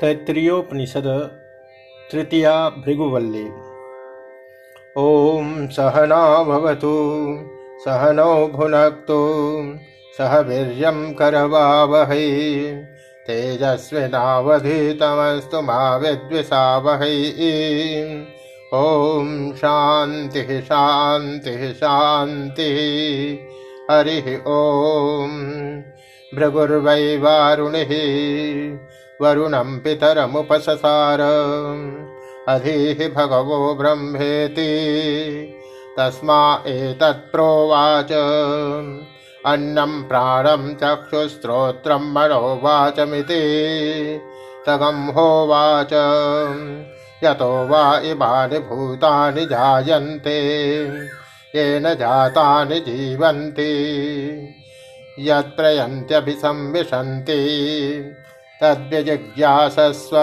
तैत्तिरीयोपनिषद तृतीया भृगुवल्ली। ॐ सहना भवतु सहनौ भुनक्तु सह वीर्यं करवावहै। तेजस्विनावधीतमस्तु मा विद्विषावहै। ॐ शान्तिः शान्तिः शान्तिः। हरिः ॐ। भृगुर्वै वारुणिः वरुणं पितरमुपससार अधीः भगवो ब्रह्मेति। तस्मा एतत्प्रोवाच अन्नं प्राणं चक्षुस्त्रोत्रं मनोवाचमिति। तगं होवाच। यतो वा इमानि भूतानि जायन्ते। येन जातानि जीवन्ति। यत्रयन्त्यभिसंविशन्ति तद्व्यजिज्ञासस्व।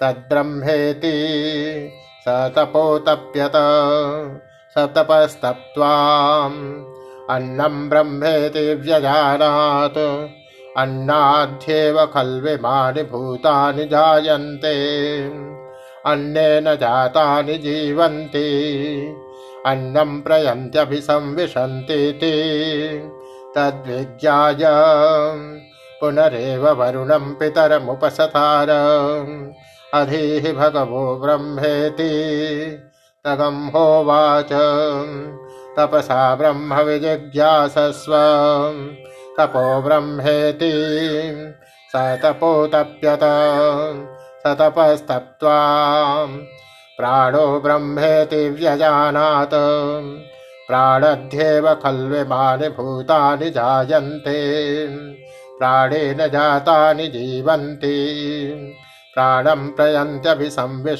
तद्ब्रह्मेति स तपोतप्यत। स तपस्तप्त्वाम्। अन्नं ब्रह्मेति व्यजानात्। अन्नाध्येव खल्विमानि भूतानि जायन्ते। अन्नेन जातानि जीवन्ति। अन्नं प्रयन्त्यभिसंविशन्तीति। तद्विज्ञाय पुनरेव वरुणं पितरमुपसतार अधीः भगवो ब्रह्मेति। तगं होवाच तपसा ब्रह्म विजिज्ञासस्व तपो ब्रह्मेति। स तपोतप्यत स तपस्तप्त्वा। प्राणो ब्रह्मेति व्यजानात्। प्राणध्येव खल्विमानि भूतानि जायन्ते प्राणेन जातानि जीवन्ति। प्राणं प्रयन्त्यभिसंविशन्तीति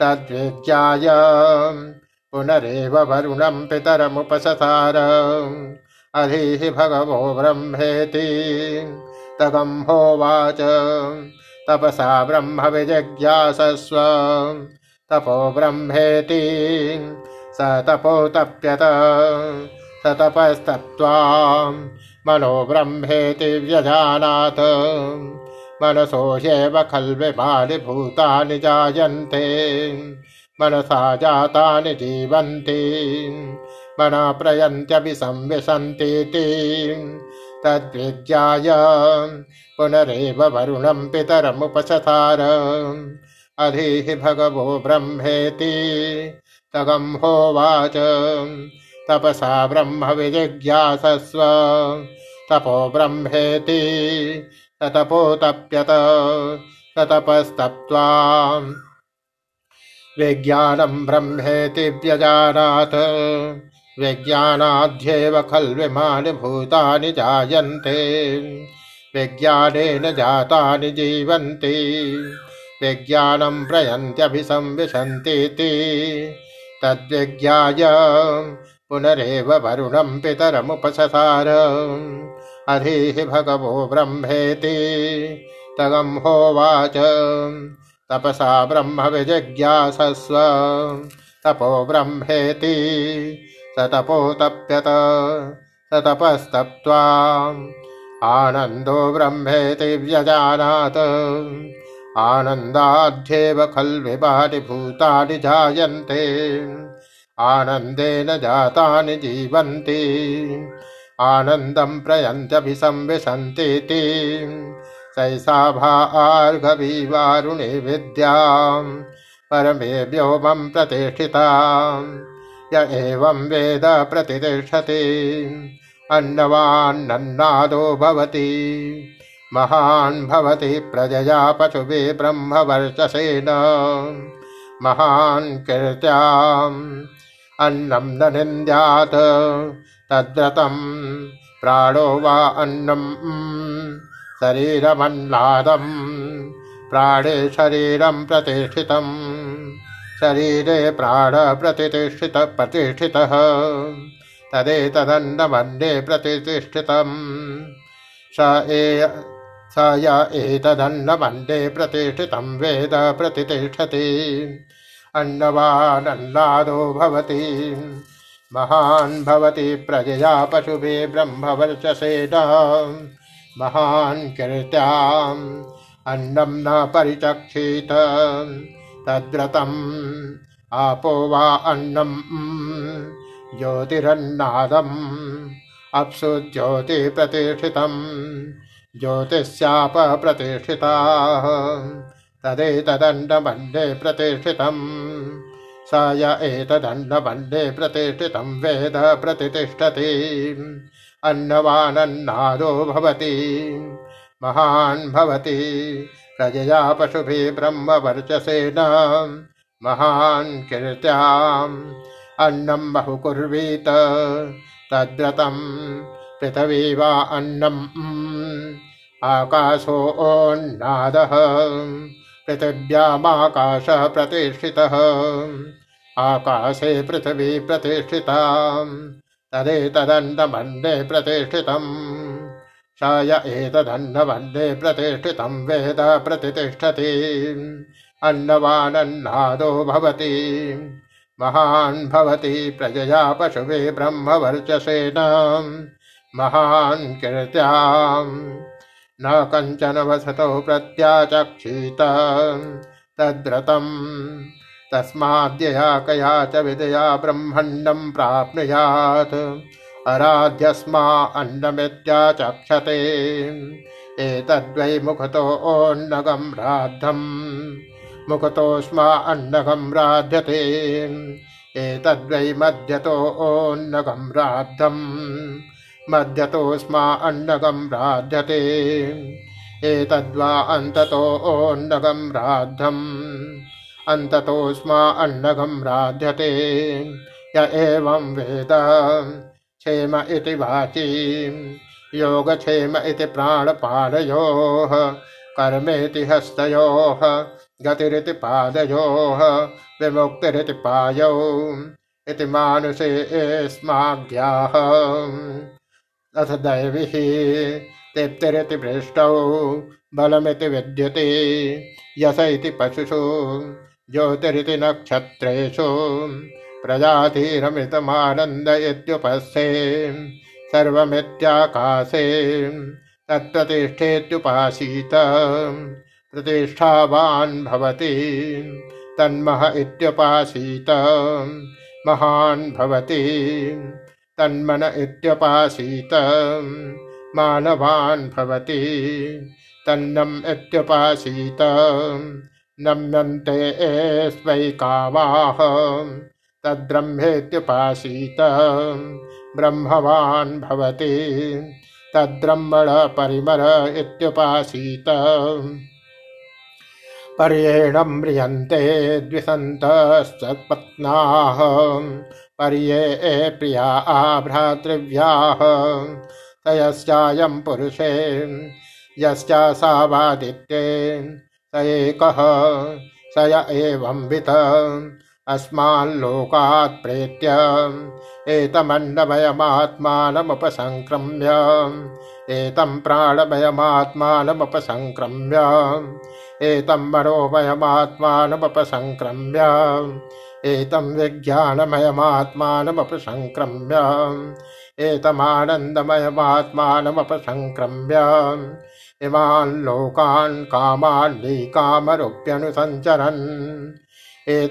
तद्विज्ञाय पुनरेव वरुणं पितरमुपससार अधीः भगवो ब्रह्मेति। तगं होवाच। तपसा ब्रह्म विजिज्ञासस्व। तपो ब्रह्मेति। स तपोतप्यत। स तपस्तप्त्वाम् मनो ब्रह्मेति व्यजानात्। मनसो ह्येव खल्विमानि भूतानि जायन्ते। मनसा जातानि जीवन्ति। मना प्रयन्त्यपि संविशन्तीति। तद्विज्ञाय पुनरेव वरुणं पितरमुपसतार अधीः भगवो ब्रह्मेति। तगं होवाच तपसा ब्रह्म विजिज्ञासस्व। तपो ब्रह्मेति स तपोतप्यत स तपस्तप्त्वा विज्ञानं ब्रह्मेति व्यजानात्। विज्ञानाध्येव खल्विमानि भूतानि जायन्ते। विज्ञानेन जातानि जीवन्ति। विज्ञानं प्रयन्त्यभिसंविशन्तीति। तद्विज्ञाय पुनरेव वरुणं पितरमुपससार। अधीः भगवो ब्रह्मेति। तगं होवाच। तपसा ब्रह्म विजिज्ञासस्व तपो ब्रह्मेति। स तपोतप्यत स तपस्तप्त्वा। आनन्दो ब्रह्मेति व्यजानात्। आनन्दाध्येव खल्विभानि भूतानि जायन्ते आनन्देन जातानि जीवन्ति। आनन्दं प्रयन्त्यभिसंविशन्तीति। सैषा भार्गवीवारुणे विद्यां। परमे व्योमं प्रतिष्ठिता। य एवं वेद प्रतिष्ठति। अन्नवान्नन्नादो भवति। महान् भवति प्रजया पशुभि ब्रह्मवर्चसेन। महान् कीर्त्याम् अन्नं न निन्द्यात् तद्व्रतं प्राणो वा अन्नं शरीरमन्नादं प्राणे शरीरं प्रतिष्ठितं शरीरे प्राणप्रतिष्ठित प्रतिष्ठितः तदेतदन्नमन्ये प्रतिष्ठितं स ए स य एतदन्नमन्ये प्रतिष्ठितं वेद प्रतिष्ठति अन्नवानन्नादो भवति। महान् भवति प्रजया पशुभे ब्रह्मवर्चसेन। महान् कीर्त्याम् अन्नं न परिचक्षित। तद्रतम् आपो वा अन्नम् ज्योतिरन्नादम् अप्सु ज्योतिप्रतिष्ठितम् ज्योतिस्याप प्रतिष्ठिताः तदेतदण्डमण्डे प्रतिष्ठितम्। स य एतदण्डमण्डे प्रतिष्ठितम् वेद प्रतिष्ठति। अन्नवानन्नादो भवति। महान् भवति। प्रजया पशुभिः ब्रह्मवर्चसेन। महान् कीर्त्याम्। अन्नम् बहुकुर्वीत तद्रतम् पृथिवी वा अन्नम्। आकाशोन्नादः पृथिव्यामाकाशः प्रतिष्ठितः। आकाशे पृथिवी प्रतिष्ठिता तदेतदन्नमन्ये प्रतिष्ठितम्। स य प्रतिष्ठितं वेद प्रतिष्ठति अन्नवानन्नादो भवति। महान् भवति प्रजया पशुवे ब्रह्मवर्चसेन। महान् कीर्त्याम्। न कञ्चन वसतो प्रत्याचक्षीत। तद्रतम् तस्माद्यया कया च विदया ब्रह्मण्डम् प्राप्नुयात्। अराध्यस्मा अन्नमित्याचक्षते। एतद्वै मुखतोऽन्नगम् राद्धम्। मुखतोऽस्मा अन्नगम् राध्यते। एतद्वै मध्यतोऽन्नगम् राद्धम् मध्यतोऽस्मा अन्नगम् राध्यते। एतद्वा अन्ततोऽन्नगम् राद्धम्। अन्ततोऽस्मा अन्नगम् राध्यते। य एवं वेद क्षेम इति वाची। योगक्षेम इति प्राणपानयोः कर्मेति हस्तयोः। गतिरिति पादयोः। विमुक्तिरिति पायौ। इति मानुषे स्माज्ञाः अथ दैविः तिप्तिरिति पृष्टौ बलमिति विद्यते यश इति पशुषु, ज्योतिरिति नक्षत्रेषु प्रजाधीरमृतमानन्द इत्युपस्थे, सर्वमित्याकाशे, तत्प्रतिष्ठेत्युपासीत, प्रतिष्ठावान् भवति, तन्मह इत्युपासीत, महान् भवति। तन्मन इत्यपासीत। मानवान् भवति। तन्नम् इत्यपासीत। नम्यन्ते एस्वै कामाः। तद्ब्रह्मेत्युपासीत। ब्रह्मवान् भवति। तद्ब्रह्मण परिमर इत्युपासीत। पर्येण म्रियन्ते द्विसन्तश्चत्पत्नाः पर्ये प्रिया भ्रातृव्याः तयश्चायं पुरुषे यश्चासावादित्ये स एकः स एवंवित अस्माल्लोकात् प्रेत्य एतमन्नमयमात्मानमुपसङ्क्रम्य एतं प्राणमयमात्मानमुपसङ्क्रम्य एतं मनोमयमात्मानमुपसङ्क्रम्य एतं विज्ञानमयमात्मानमपसङ्क्रम्य एतमानन्दमयमात्मानमपसङ्क्रम्य इमान् लोकान् कामान्नीकामरूप्यनुसञ्चरन् एतः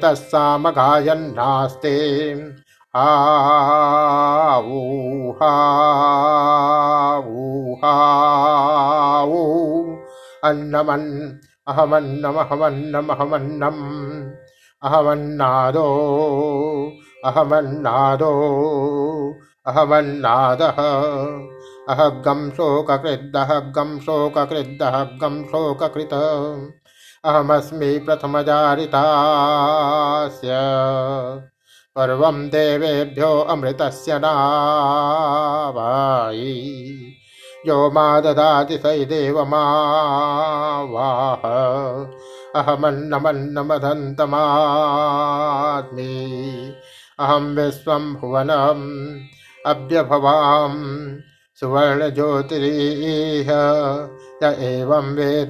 सामगायन्नास्ते आऊहाऊहाऊ अन्नमन् अहमन्नमहमन्नमहमन्नम् अहमन्नादो अहमन्नादो। अहमन्नादः अहगं शोककृद्दहगं शोककृद्दहगं शोककृत। अहमस्मि प्रथमजारितास्य। पर्वं देवेभ्यो अमृतस्य नावायि यो मा ददाति सै देवमा वाह अहमन्नमन्नमदन्तमात्मि। अहं विश्वं भुवनम् अभ्यभवाम् सुवर्णज्योतिरीह। य एवं वेद